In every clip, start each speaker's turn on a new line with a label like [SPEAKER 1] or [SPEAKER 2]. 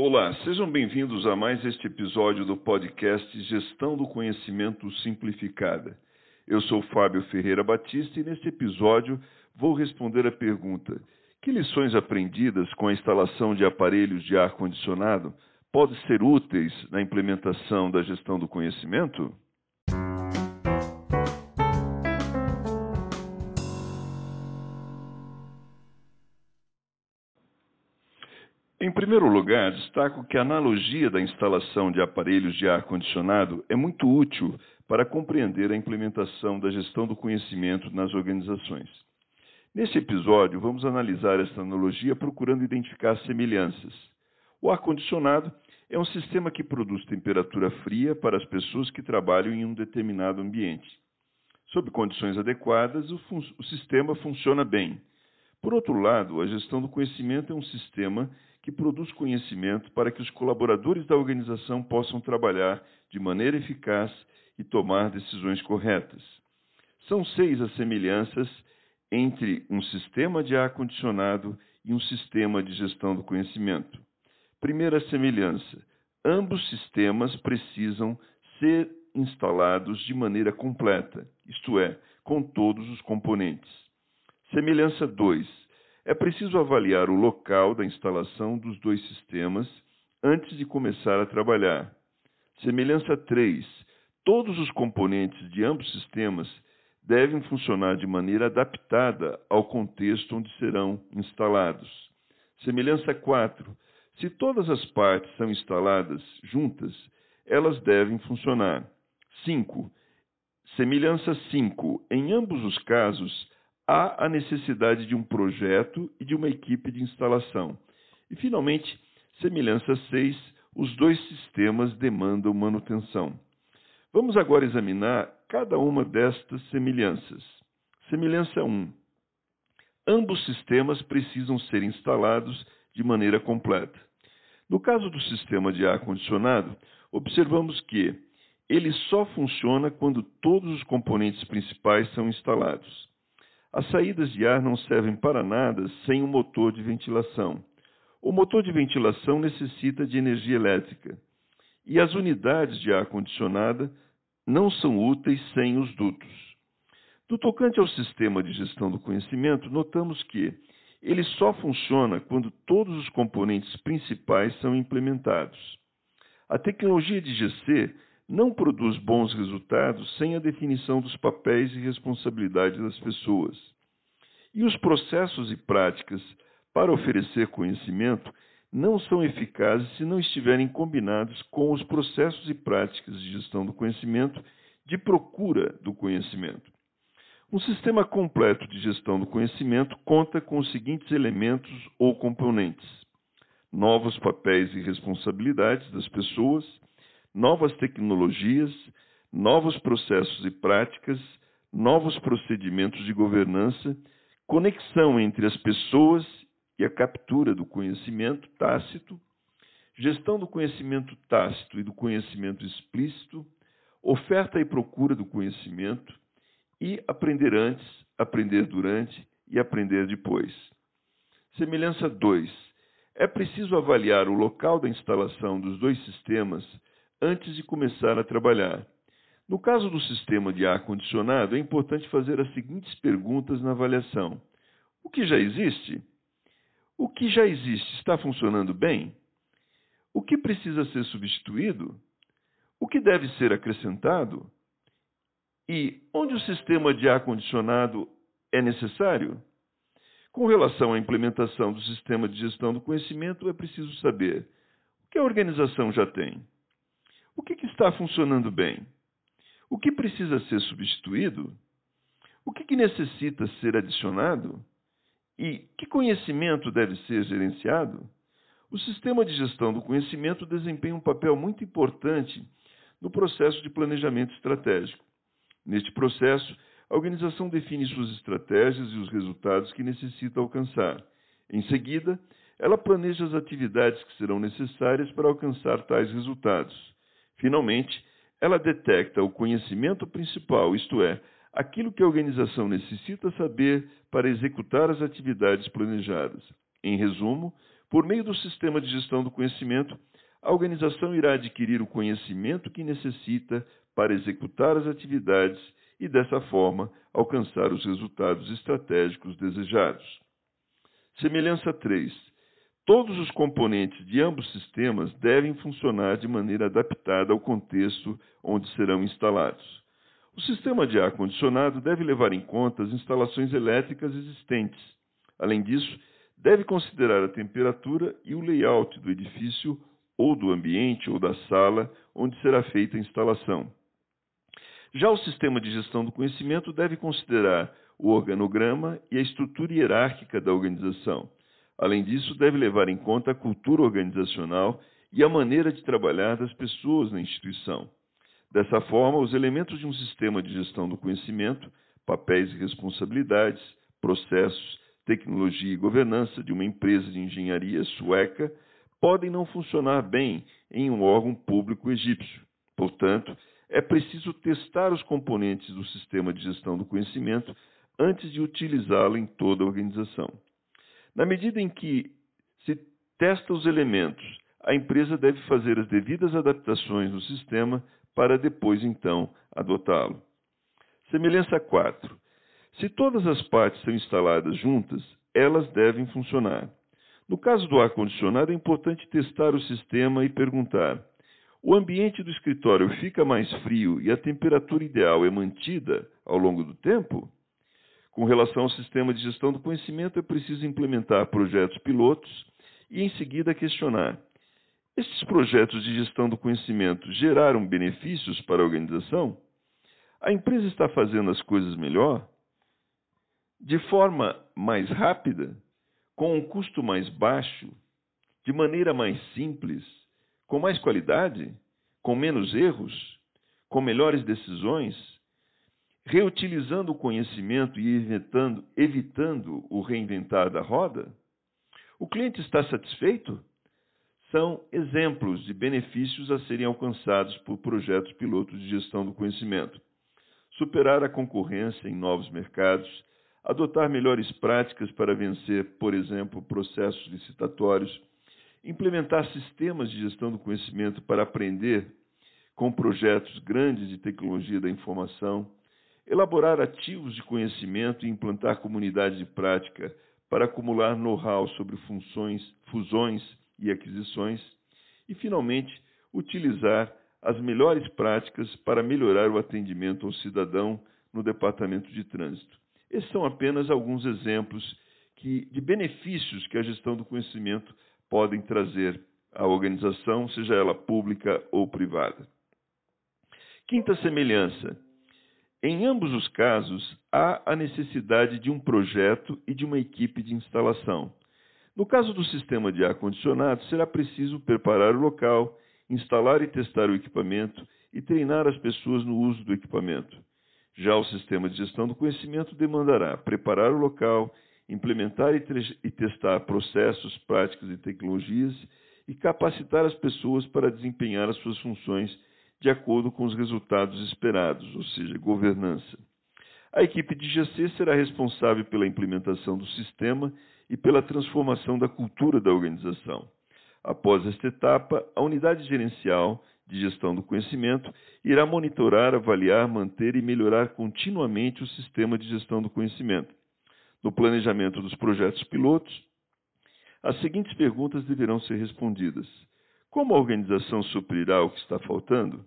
[SPEAKER 1] Olá, sejam bem-vindos a mais este episódio do podcast Gestão do Conhecimento Simplificada. Eu sou Fábio Ferreira Batista e neste episódio vou responder a pergunta: que lições aprendidas com a instalação de aparelhos de ar-condicionado podem ser úteis na implementação da gestão do conhecimento? Primeiro lugar, destaco que a analogia da instalação de aparelhos de ar-condicionado é muito útil para compreender a implementação da gestão do conhecimento nas organizações. Neste episódio, vamos analisar esta analogia procurando identificar semelhanças. O ar-condicionado é um sistema que produz temperatura fria para as pessoas que trabalham em um determinado ambiente. Sob condições adequadas, o, o sistema funciona bem. Por outro lado, a gestão do conhecimento é um sistema que produz conhecimento para que os colaboradores da organização possam trabalhar de maneira eficaz e tomar decisões corretas. São seis as semelhanças entre um sistema de ar-condicionado e um sistema de gestão do conhecimento. Primeira semelhança: ambos sistemas precisam ser instalados de maneira completa, isto é, com todos os componentes. Semelhança 2: é preciso avaliar o local da instalação dos dois sistemas antes de começar a trabalhar. Semelhança 3. Todos os componentes de ambos sistemas devem funcionar de maneira adaptada ao contexto onde serão instalados. Semelhança 4. Se todas as partes são instaladas juntas, elas devem funcionar. 5. Semelhança 5. Em ambos os casos, há a necessidade de um projeto e de uma equipe de instalação. E, finalmente, semelhança 6, os dois sistemas demandam manutenção. Vamos agora examinar cada uma destas semelhanças. Semelhança 1. Ambos sistemas precisam ser instalados de maneira completa. No caso do sistema de ar-condicionado, observamos que ele só funciona quando todos os componentes principais são instalados. As saídas de ar não servem para nada sem um motor de ventilação. O motor de ventilação necessita de energia elétrica. E as unidades de ar condicionada não são úteis sem os dutos. Do tocante ao sistema de gestão do conhecimento, notamos que ele só funciona quando todos os componentes principais são implementados. A tecnologia de GC não produz bons resultados sem a definição dos papéis e responsabilidades das pessoas. E os processos e práticas para oferecer conhecimento não são eficazes se não estiverem combinados com os processos e práticas de gestão do conhecimento, de procura do conhecimento. Um sistema completo de gestão do conhecimento conta com os seguintes elementos ou componentes: novos papéis e responsabilidades das pessoas, novas tecnologias, novos processos e práticas, novos procedimentos de governança, conexão entre as pessoas e a captura do conhecimento tácito, gestão do conhecimento tácito e do conhecimento explícito, oferta e procura do conhecimento e aprender antes, aprender durante e aprender depois. Semelhança 2. É preciso avaliar o local da instalação dos dois sistemas antes de começar a trabalhar. No caso do sistema de ar-condicionado, é importante fazer as seguintes perguntas na avaliação: O que já existe? O que já existe está funcionando bem? O que precisa ser substituído? O que deve ser acrescentado? E onde o sistema de ar-condicionado é necessário? Com relação à implementação do sistema de gestão do conhecimento, é preciso saber o que a organização já tem o que, que está funcionando bem? O que precisa ser substituído? O que, que necessita ser adicionado? E que conhecimento deve ser gerenciado? O sistema de gestão do conhecimento desempenha um papel muito importante no processo de planejamento estratégico. Neste processo, a organização define suas estratégias e os resultados que necessita alcançar. Em seguida, ela planeja as atividades que serão necessárias para alcançar tais resultados. Finalmente, ela detecta o conhecimento principal, isto é, aquilo que a organização necessita saber para executar as atividades planejadas. Em resumo, Por meio do sistema de gestão do conhecimento, a organização irá adquirir o conhecimento que necessita para executar as atividades e, dessa forma, alcançar os resultados estratégicos desejados. Semelhança 3. Todos os componentes de ambos sistemas devem funcionar de maneira adaptada ao contexto onde serão instalados. O sistema de ar-condicionado deve levar em conta as instalações elétricas existentes. Além disso, deve considerar a temperatura e o layout do edifício ou do ambiente ou da sala onde será feita a instalação. Já o sistema de gestão do conhecimento deve considerar o organograma e a estrutura hierárquica da organização. Além disso, deve levar em conta a cultura organizacional e a maneira de trabalhar das pessoas na instituição. Dessa forma, os elementos de um sistema de gestão do conhecimento, papéis e responsabilidades, processos, tecnologia e governança de uma empresa de engenharia sueca podem não funcionar bem em um órgão público egípcio. Portanto, é preciso testar os componentes do sistema de gestão do conhecimento antes de utilizá-lo em toda a organização. Na medida em que se testa os elementos, a empresa deve fazer as devidas adaptações no sistema para depois, então, adotá-lo. Semelhança 4. Se todas as partes são instaladas juntas, elas devem funcionar. No caso do ar-condicionado, é importante testar o sistema e perguntar: o ambiente do escritório fica mais frio e a temperatura ideal é mantida ao longo do tempo? Com relação ao sistema de gestão do conhecimento, é preciso implementar projetos pilotos e, em seguida, questionar: estes projetos de gestão do conhecimento geraram benefícios para a organização? A empresa está fazendo as coisas melhor? De forma mais rápida? Com um custo mais baixo? De maneira mais simples? com mais qualidade, com menos erros, com melhores decisões, reutilizando o conhecimento e evitando, evitando o reinventar da roda? O cliente está satisfeito? São exemplos de benefícios a serem alcançados por projetos pilotos de gestão do conhecimento. Superar a concorrência em novos mercados, adotar melhores práticas para vencer, por exemplo, processos licitatórios, implementar sistemas de gestão do conhecimento para aprender com projetos grandes de tecnologia da informação, elaborar ativos de conhecimento e implantar comunidades de prática para acumular know-how sobre funções, fusões e aquisições, e, finalmente, utilizar as melhores práticas para melhorar o atendimento ao cidadão no departamento de trânsito. Esses são apenas alguns exemplos que, de benefícios que a gestão do conhecimento podem trazer à organização, seja ela pública ou privada. Quinta semelhança. Em ambos os casos, há a necessidade de um projeto e de uma equipe de instalação. No caso do sistema de ar-condicionado, será preciso preparar o local, instalar e testar o equipamento e treinar as pessoas no uso do equipamento. Já o sistema de gestão do conhecimento demandará preparar o local, implementar e, e testar processos, práticas e tecnologias e capacitar as pessoas para desempenhar as suas funções de acordo com os resultados esperados, ou seja, governança. A equipe de GC será responsável pela implementação do sistema e pela transformação da cultura da organização. Após esta etapa, a unidade gerencial de gestão do conhecimento irá monitorar, avaliar, manter e melhorar continuamente o sistema de gestão do conhecimento, no planejamento dos projetos pilotos, as seguintes perguntas deverão ser respondidas: Como a organização suprirá o que está faltando?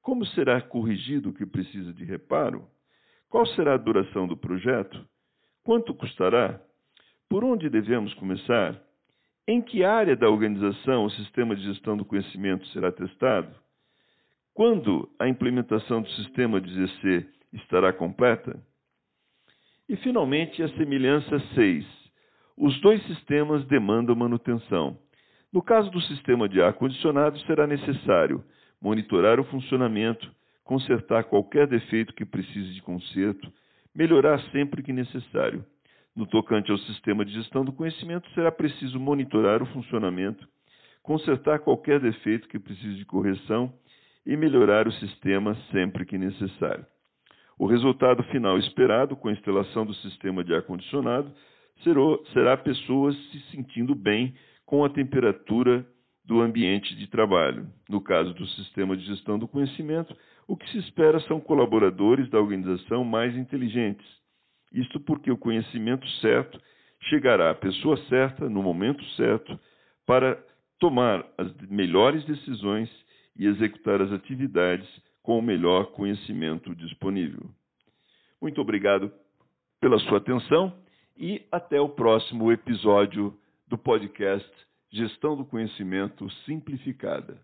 [SPEAKER 1] Como será corrigido o que precisa de reparo? Qual será a duração do projeto? Quanto custará? Por onde devemos começar? Em que área da organização o sistema de gestão do conhecimento será testado? Quando a implementação do sistema de GC estará completa? E, finalmente, a semelhança 6. Os dois sistemas demandam manutenção. No caso do sistema de ar-condicionado, será necessário monitorar o funcionamento, consertar qualquer defeito que precise de conserto, melhorar sempre que necessário. No tocante ao sistema de gestão do conhecimento, será preciso monitorar o funcionamento, consertar qualquer defeito que precise de correção e melhorar o sistema sempre que necessário. O resultado final esperado com a instalação do sistema de ar-condicionado será pessoas se sentindo bem com a temperatura do ambiente de trabalho. No caso do sistema de gestão do conhecimento, o que se espera são colaboradores da organização mais inteligentes. Isto porque o conhecimento certo chegará à pessoa certa, no momento certo, para tomar as melhores decisões e executar as atividades com o melhor conhecimento disponível. Muito obrigado pela sua atenção e até o próximo episódio do podcast Gestão do Conhecimento Simplificada.